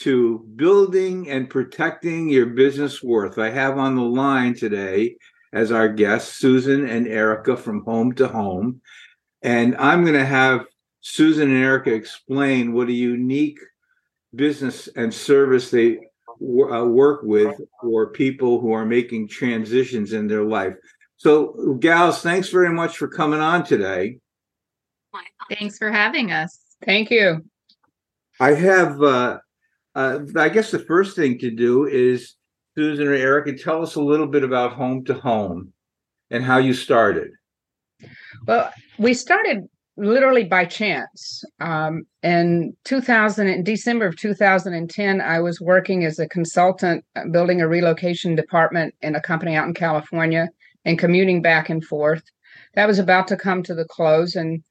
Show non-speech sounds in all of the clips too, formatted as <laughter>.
to building and protecting your business worth. I have on the line today as our guests Susan and Erica from Home to Home. And I'm going to have Susan and Erica explain what a unique business and service they uh, work with for people who are making transitions in their life. So, gals, thanks very much for coming on today. Thanks for having us. Thank you. I have uh, uh, I guess the first thing to do is Susan or Erica, tell us a little bit about Home to Home and how you started. Well, we started literally by chance. Um, in 2000, in December of 2010, I was working as a consultant uh, building a relocation department in a company out in California and commuting back and forth. That was about to come to the close. And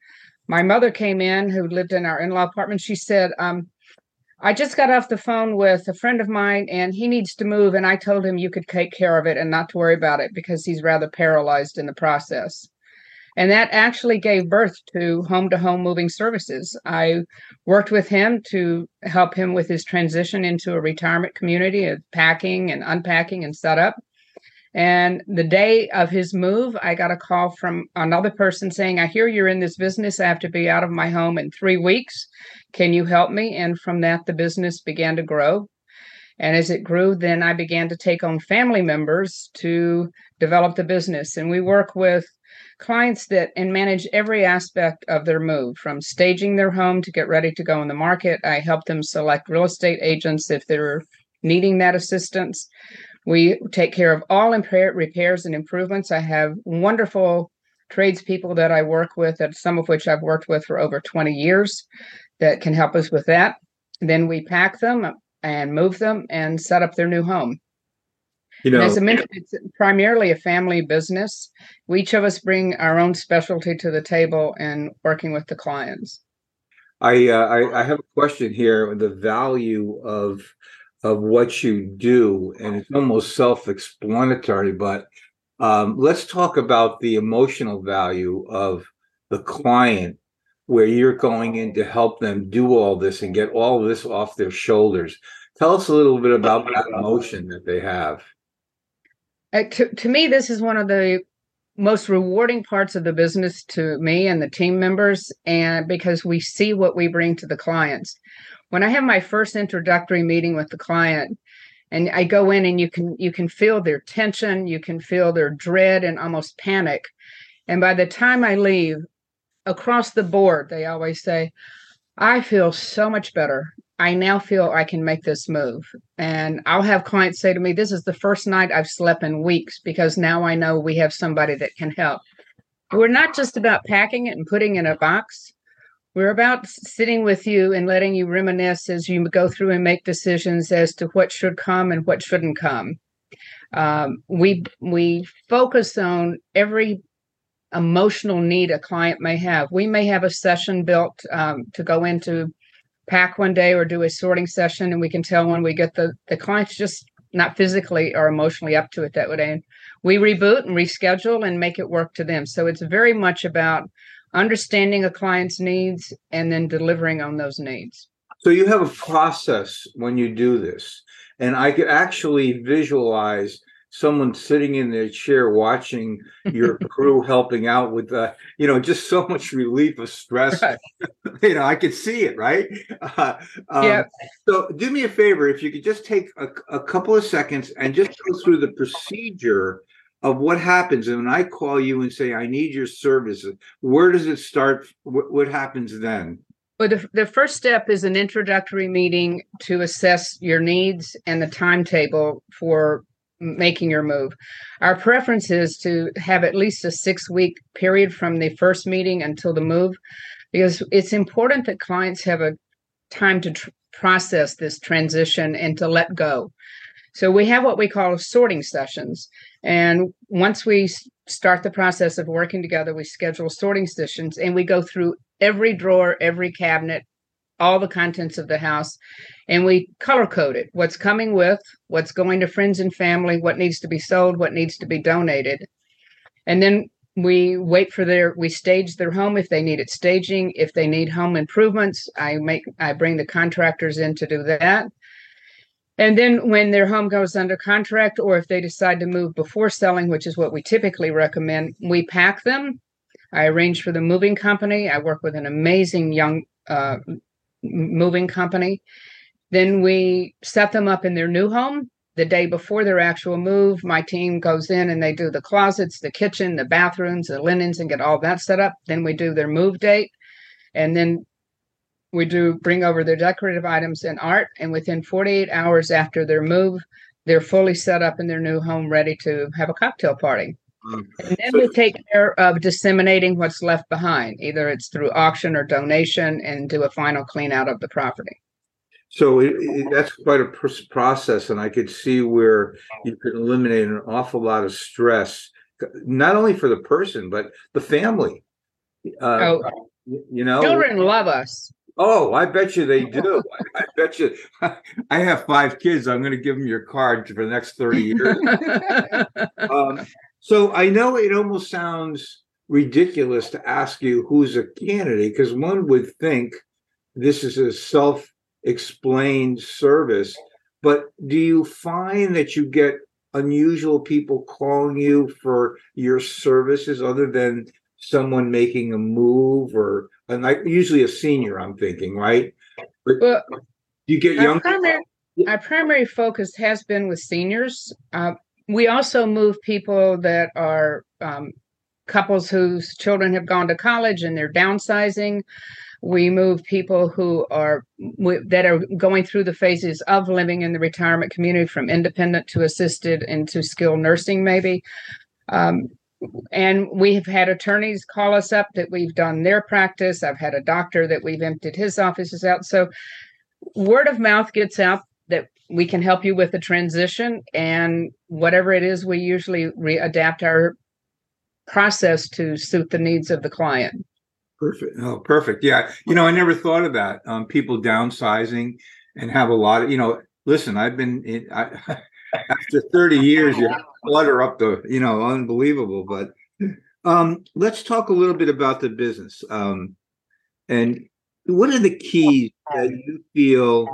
my mother came in, who lived in our in law apartment. She said, um, I just got off the phone with a friend of mine and he needs to move. And I told him you could take care of it and not to worry about it because he's rather paralyzed in the process. And that actually gave birth to home to home moving services. I worked with him to help him with his transition into a retirement community of packing and unpacking and setup. And the day of his move, I got a call from another person saying, I hear you're in this business. I have to be out of my home in three weeks. Can you help me? And from that, the business began to grow. And as it grew, then I began to take on family members to develop the business. And we work with clients that and manage every aspect of their move from staging their home to get ready to go in the market. I help them select real estate agents if they're needing that assistance. We take care of all impair- repairs and improvements. I have wonderful tradespeople that I work with, that some of which I've worked with for over 20 years, that can help us with that. Then we pack them and move them and set up their new home. You know, as I mentioned, it's primarily a family business. We each of us bring our own specialty to the table and working with the clients. I, uh, I I have a question here. The value of of what you do, and it's almost self-explanatory, but um, let's talk about the emotional value of the client where you're going in to help them do all this and get all of this off their shoulders. Tell us a little bit about that emotion that they have. Uh, to, to me, this is one of the most rewarding parts of the business to me and the team members, and because we see what we bring to the clients when I have my first introductory meeting with the client and I go in and you can you can feel their tension, you can feel their dread and almost panic. And by the time I leave, across the board, they always say, I feel so much better. I now feel I can make this move. And I'll have clients say to me, This is the first night I've slept in weeks because now I know we have somebody that can help. We're not just about packing it and putting in a box. We're about sitting with you and letting you reminisce as you go through and make decisions as to what should come and what shouldn't come. Um, we we focus on every emotional need a client may have. We may have a session built um, to go into pack one day or do a sorting session, and we can tell when we get the the clients just not physically or emotionally up to it that way. And we reboot and reschedule and make it work to them. So it's very much about understanding a client's needs and then delivering on those needs. So you have a process when you do this. And I could actually visualize someone sitting in their chair watching your <laughs> crew helping out with the, you know, just so much relief of stress. Right. <laughs> you know, I could see it, right? Uh, um, yeah. So do me a favor, if you could just take a, a couple of seconds and just go through the procedure of what happens and when I call you and say I need your services. Where does it start? What, what happens then? Well, the, the first step is an introductory meeting to assess your needs and the timetable for making your move. Our preference is to have at least a six week period from the first meeting until the move, because it's important that clients have a time to tr- process this transition and to let go. So we have what we call sorting sessions. And once we start the process of working together, we schedule sorting sessions and we go through every drawer, every cabinet, all the contents of the house, and we color code it what's coming with, what's going to friends and family, what needs to be sold, what needs to be donated. And then we wait for their we stage their home if they need it staging if they need home improvements i make i bring the contractors in to do that and then when their home goes under contract or if they decide to move before selling which is what we typically recommend we pack them I arrange for the moving company. I work with an amazing young uh, moving company. Then we set them up in their new home the day before their actual move. My team goes in and they do the closets, the kitchen, the bathrooms, the linens, and get all that set up. Then we do their move date. And then we do bring over their decorative items and art. And within 48 hours after their move, they're fully set up in their new home, ready to have a cocktail party. Mm. And then we take care of disseminating what's left behind. Either it's through auction or donation and do a final clean out of the property. So it, it, that's quite a process, and I could see where you could eliminate an awful lot of stress, not only for the person but the family. Uh, oh, you know, children love us. Oh, I bet you they <laughs> do. I, I bet you. <laughs> I have five kids. I'm going to give them your card for the next thirty years. <laughs> um, so I know it almost sounds ridiculous to ask you who's a candidate because one would think this is a self explained service. But do you find that you get unusual people calling you for your services other than someone making a move or and like usually a senior i'm thinking right but well, you get young our primary, our primary focus has been with seniors uh, we also move people that are um, couples whose children have gone to college and they're downsizing. We move people who are that are going through the phases of living in the retirement community, from independent to assisted into skilled nursing, maybe. Um, and we have had attorneys call us up that we've done their practice. I've had a doctor that we've emptied his offices out. So word of mouth gets out that we can help you with the transition and whatever it is we usually re- adapt our process to suit the needs of the client perfect oh perfect yeah you know i never thought of that um, people downsizing and have a lot of you know listen i've been in, I, <laughs> after 30 years you clutter up the you know unbelievable but um, let's talk a little bit about the business um, and what are the keys that you feel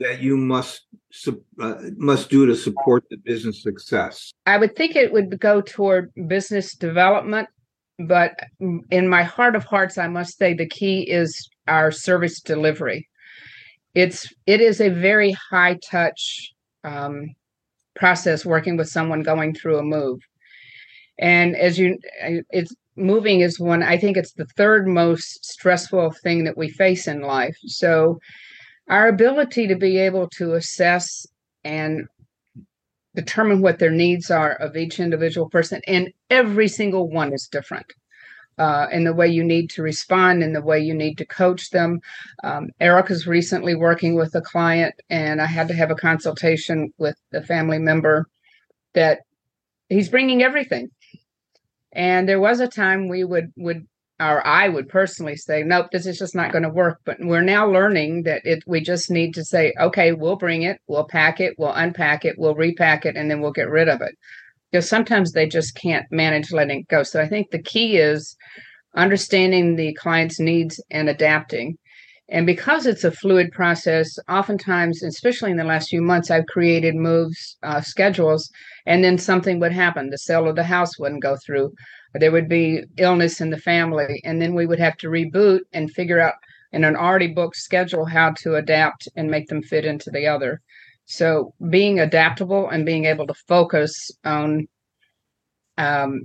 that you must uh, must do to support the business success? I would think it would go toward business development, but in my heart of hearts, I must say the key is our service delivery. It's it is a very high touch um, process working with someone going through a move, and as you, it's moving is one. I think it's the third most stressful thing that we face in life. So our ability to be able to assess and determine what their needs are of each individual person and every single one is different. Uh, in the way you need to respond in the way you need to coach them. Um, erica's recently working with a client and i had to have a consultation with a family member that he's bringing everything. And there was a time we would would or I would personally say, nope, this is just not going to work. But we're now learning that it we just need to say, okay, we'll bring it, we'll pack it, we'll unpack it, we'll repack it, and then we'll get rid of it. Because sometimes they just can't manage letting it go. So I think the key is understanding the client's needs and adapting. And because it's a fluid process, oftentimes, especially in the last few months, I've created moves, uh, schedules, and then something would happen. The sale of the house wouldn't go through there would be illness in the family and then we would have to reboot and figure out in an already booked schedule how to adapt and make them fit into the other so being adaptable and being able to focus on um,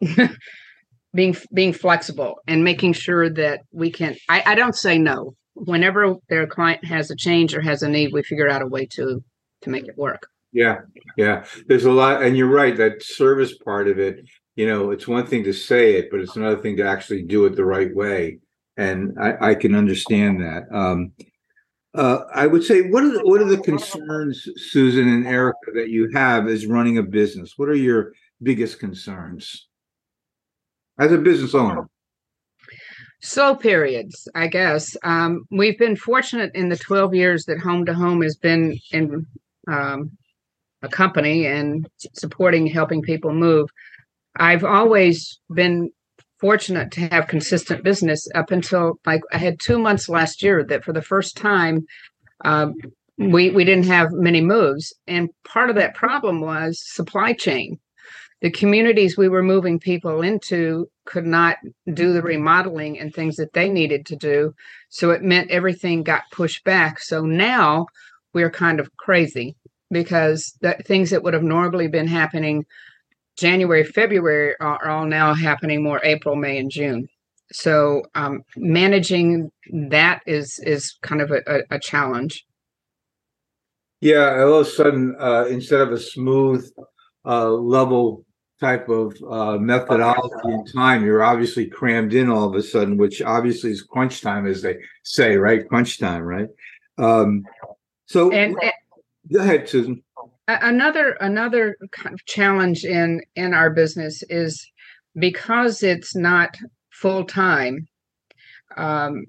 <laughs> being being flexible and making sure that we can. I, I don't say no whenever their client has a change or has a need. We figure out a way to to make it work. Yeah, yeah. There's a lot, and you're right. That service part of it, you know, it's one thing to say it, but it's another thing to actually do it the right way. And I, I can understand that. Um, uh, I would say, what are the, what are the concerns, Susan and Erica, that you have as running a business? What are your biggest concerns as a business owner? Slow periods, I guess. Um, we've been fortunate in the 12 years that Home to Home has been in um, a company and supporting helping people move. I've always been fortunate to have consistent business up until like I had two months last year that for the first time um, we we didn't have many moves, and part of that problem was supply chain. The communities we were moving people into could not do the remodeling and things that they needed to do, so it meant everything got pushed back. So now we're kind of crazy because the things that would have normally been happening January, February are all now happening more April, May, and June. So um, managing that is is kind of a, a, challenge. Yeah, all of a sudden, uh, instead of a smooth, uh, level type of uh, methodology and time, you're obviously crammed in all of a sudden, which obviously is crunch time, as they say, right? Crunch time, right? Um, so, and, and go ahead, Susan. Another another kind of challenge in in our business is because it's not full time um,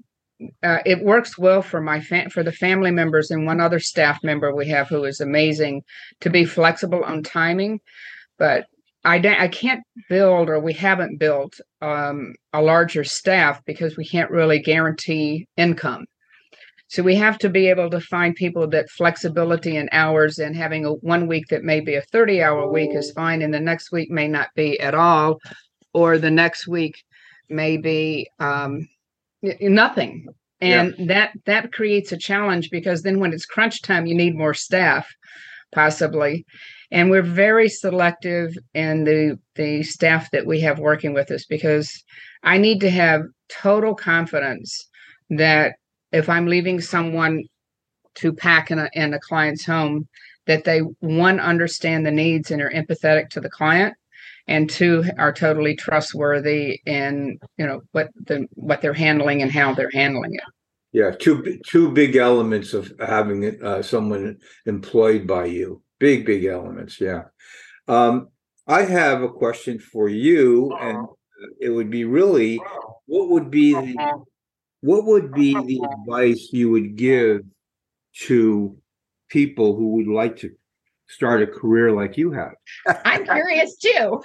uh, it works well for my fam- for the family members and one other staff member we have who is amazing to be flexible on timing but I, I can't build or we haven't built um, a larger staff because we can't really guarantee income so we have to be able to find people that flexibility in hours and having a one week that may be a 30 hour week is fine and the next week may not be at all or the next week may be um, nothing and yeah. that that creates a challenge because then when it's crunch time you need more staff possibly and we're very selective in the the staff that we have working with us because i need to have total confidence that if I'm leaving someone to pack in a, in a client's home, that they one understand the needs and are empathetic to the client, and two are totally trustworthy in you know what the what they're handling and how they're handling it. Yeah, two two big elements of having uh, someone employed by you. Big big elements. Yeah. Um, I have a question for you, and it would be really, what would be the what would be the advice you would give to people who would like to start a career like you have? I'm curious too.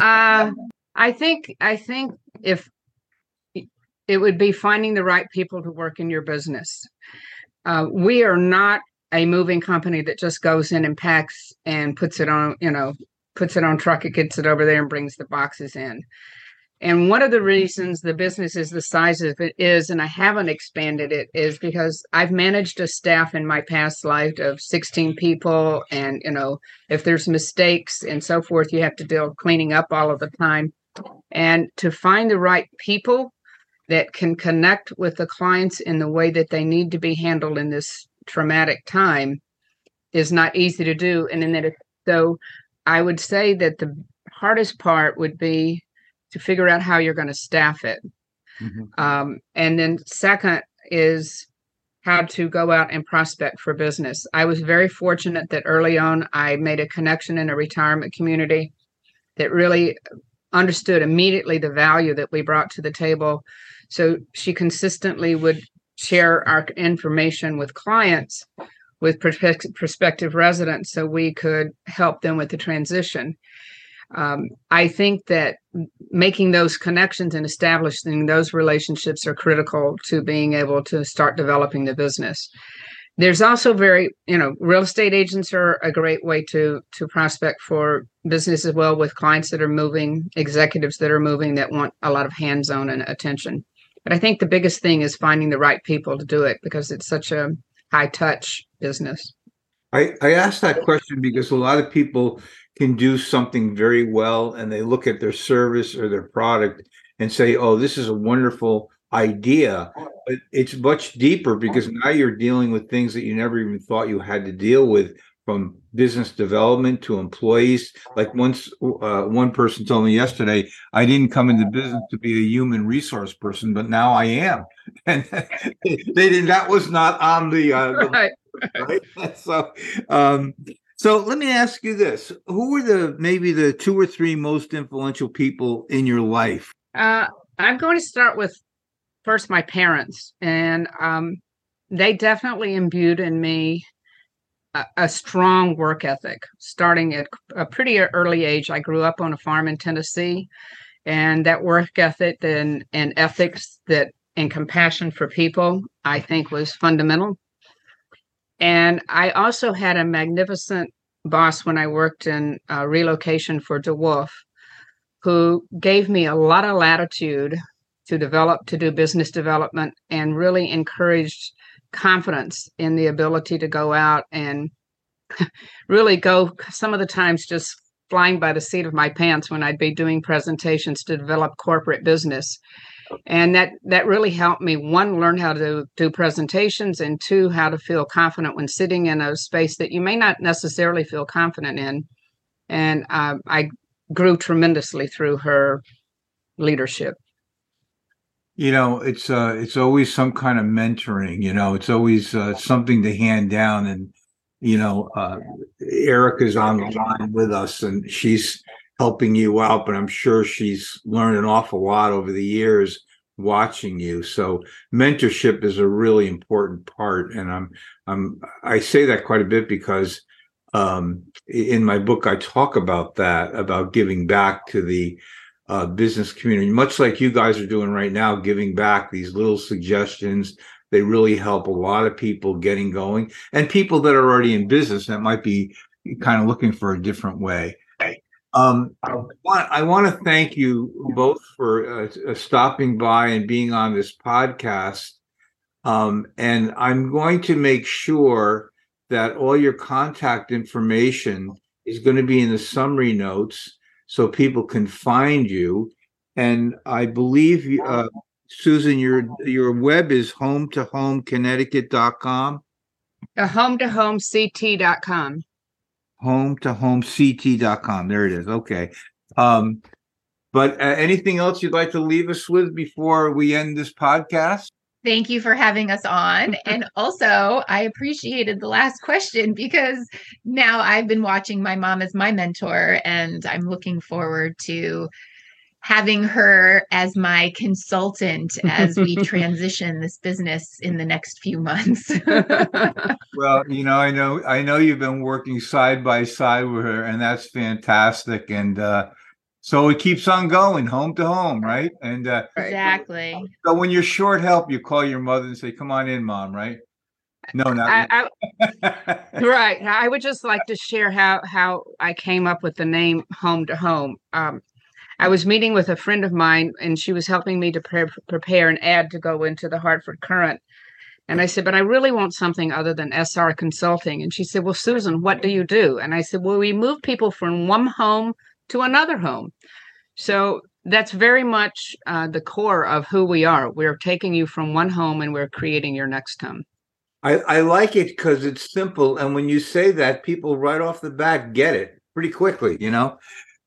uh, <laughs> I think I think if it would be finding the right people to work in your business. Uh, we are not a moving company that just goes in and packs and puts it on, you know, puts it on truck, it gets it over there and brings the boxes in. And one of the reasons the business is the size of it is, and I haven't expanded it, is because I've managed a staff in my past life of 16 people. And, you know, if there's mistakes and so forth, you have to deal cleaning up all of the time. And to find the right people that can connect with the clients in the way that they need to be handled in this traumatic time is not easy to do. And in that, so I would say that the hardest part would be to figure out how you're going to staff it. Mm-hmm. Um, and then second is how to go out and prospect for business. I was very fortunate that early on I made a connection in a retirement community that really understood immediately the value that we brought to the table. So she consistently would share our information with clients, with prospective residents, so we could help them with the transition um, I think that making those connections and establishing those relationships are critical to being able to start developing the business. There's also very, you know, real estate agents are a great way to to prospect for business as well with clients that are moving, executives that are moving that want a lot of hands-on and attention. But I think the biggest thing is finding the right people to do it because it's such a high touch business. I, I asked that question because a lot of people can do something very well and they look at their service or their product and say, oh, this is a wonderful idea. But it's much deeper because now you're dealing with things that you never even thought you had to deal with from business development to employees. Like once uh, one person told me yesterday, I didn't come into business to be a human resource person, but now I am. <laughs> And they didn't. That was not on the. Uh, <laughs> right. right? <laughs> So, um, so let me ask you this: Who were the maybe the two or three most influential people in your life? Uh, I'm going to start with first my parents, and um, they definitely imbued in me a, a, strong work ethic starting at a pretty early age. I grew up on a farm in Tennessee, and that work ethic and, and ethics that and compassion for people, I think, was fundamental. And I also had a magnificent boss when I worked in uh, relocation for DeWolfe, who gave me a lot of latitude to develop, to do business development, and really encouraged confidence in the ability to go out and <laughs> really go some of the times just flying by the seat of my pants when I'd be doing presentations to develop corporate business. And that that really helped me one learn how to do presentations and two how to feel confident when sitting in a space that you may not necessarily feel confident in. And uh, I grew tremendously through her leadership you know it's uh it's always some kind of mentoring you know it's always uh, something to hand down and you know uh erica's on the line with us and she's helping you out but i'm sure she's learned an awful lot over the years watching you so mentorship is a really important part and i'm i'm i say that quite a bit because um in my book i talk about that about giving back to the uh, business community, much like you guys are doing right now, giving back these little suggestions. They really help a lot of people getting going and people that are already in business that might be kind of looking for a different way. Um, I want, I want to thank you both for uh, uh, stopping by and being on this podcast. Um, and I'm going to make sure that all your contact information is going to be in the summary notes so people can find you. And I believe, uh, Susan, your your web is home to home connecticut.com. Uh, home to home ct.com. Home to home ct.com. There it is. Okay. Um, but uh, anything else you'd like to leave us with before we end this podcast? Thank you for having us on. <laughs> and also, I appreciated the last question because now I've been watching my mom as my mentor, and I'm looking forward to having her as my consultant as we <laughs> transition this business in the next few months. <laughs> well, you know, I know I know you've been working side by side with her and that's fantastic and uh so it keeps on going home to home, right? And uh, exactly. So when you're short help, you call your mother and say, "Come on in, mom." Right? No, not I, I, <laughs> right. I would just like to share how how I came up with the name Home to Home. Um, I was meeting with a friend of mine, and she was helping me to pre- prepare an ad to go into the Hartford Courant. And I said, but I really want something other than SR Consulting. And she said, well, Susan, what do you do? And I said, well, we move people from one home to another home. So that's very much uh, the core of who we are. We're taking you from one home and we're creating your next home. I, I like it because it's simple. And when you say that, people right off the bat get it pretty quickly, you know?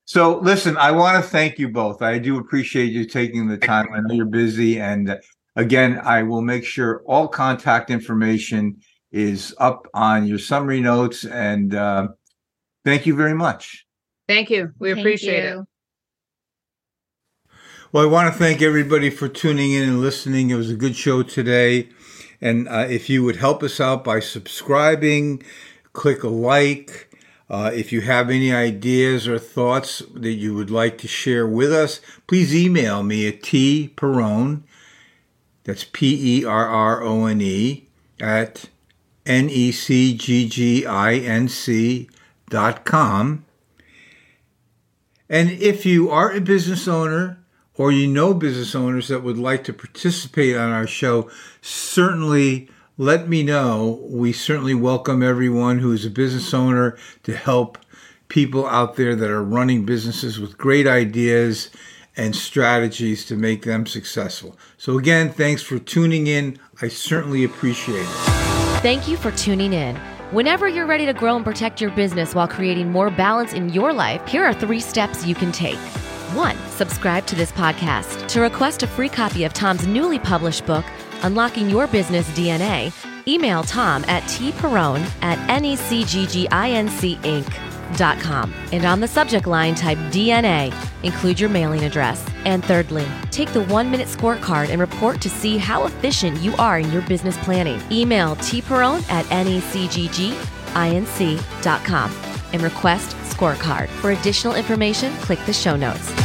So listen, I want to thank you both. I do appreciate you taking the time. I know you're busy. And uh, again, I will make sure all contact information is up on your summary notes. And uh, thank you very much. Thank you. We thank appreciate you. it. Well, I want to thank everybody for tuning in and listening. It was a good show today. And uh, if you would help us out by subscribing, click a like. Uh, if you have any ideas or thoughts that you would like to share with us, please email me at tperrone, that's P E R R O N E, at N E C G G I N C dot com. And if you are a business owner or you know business owners that would like to participate on our show, certainly let me know. We certainly welcome everyone who is a business owner to help people out there that are running businesses with great ideas and strategies to make them successful. So, again, thanks for tuning in. I certainly appreciate it. Thank you for tuning in. Whenever you're ready to grow and protect your business while creating more balance in your life, here are three steps you can take. One, subscribe to this podcast. To request a free copy of Tom's newly published book, Unlocking Your Business DNA, email Tom at tperrone at necgginc.com. And on the subject line, type DNA. Include your mailing address. And thirdly, take the one minute scorecard and report to see how efficient you are in your business planning. Email tperrone at necgginc.com and request scorecard. For additional information, click the show notes.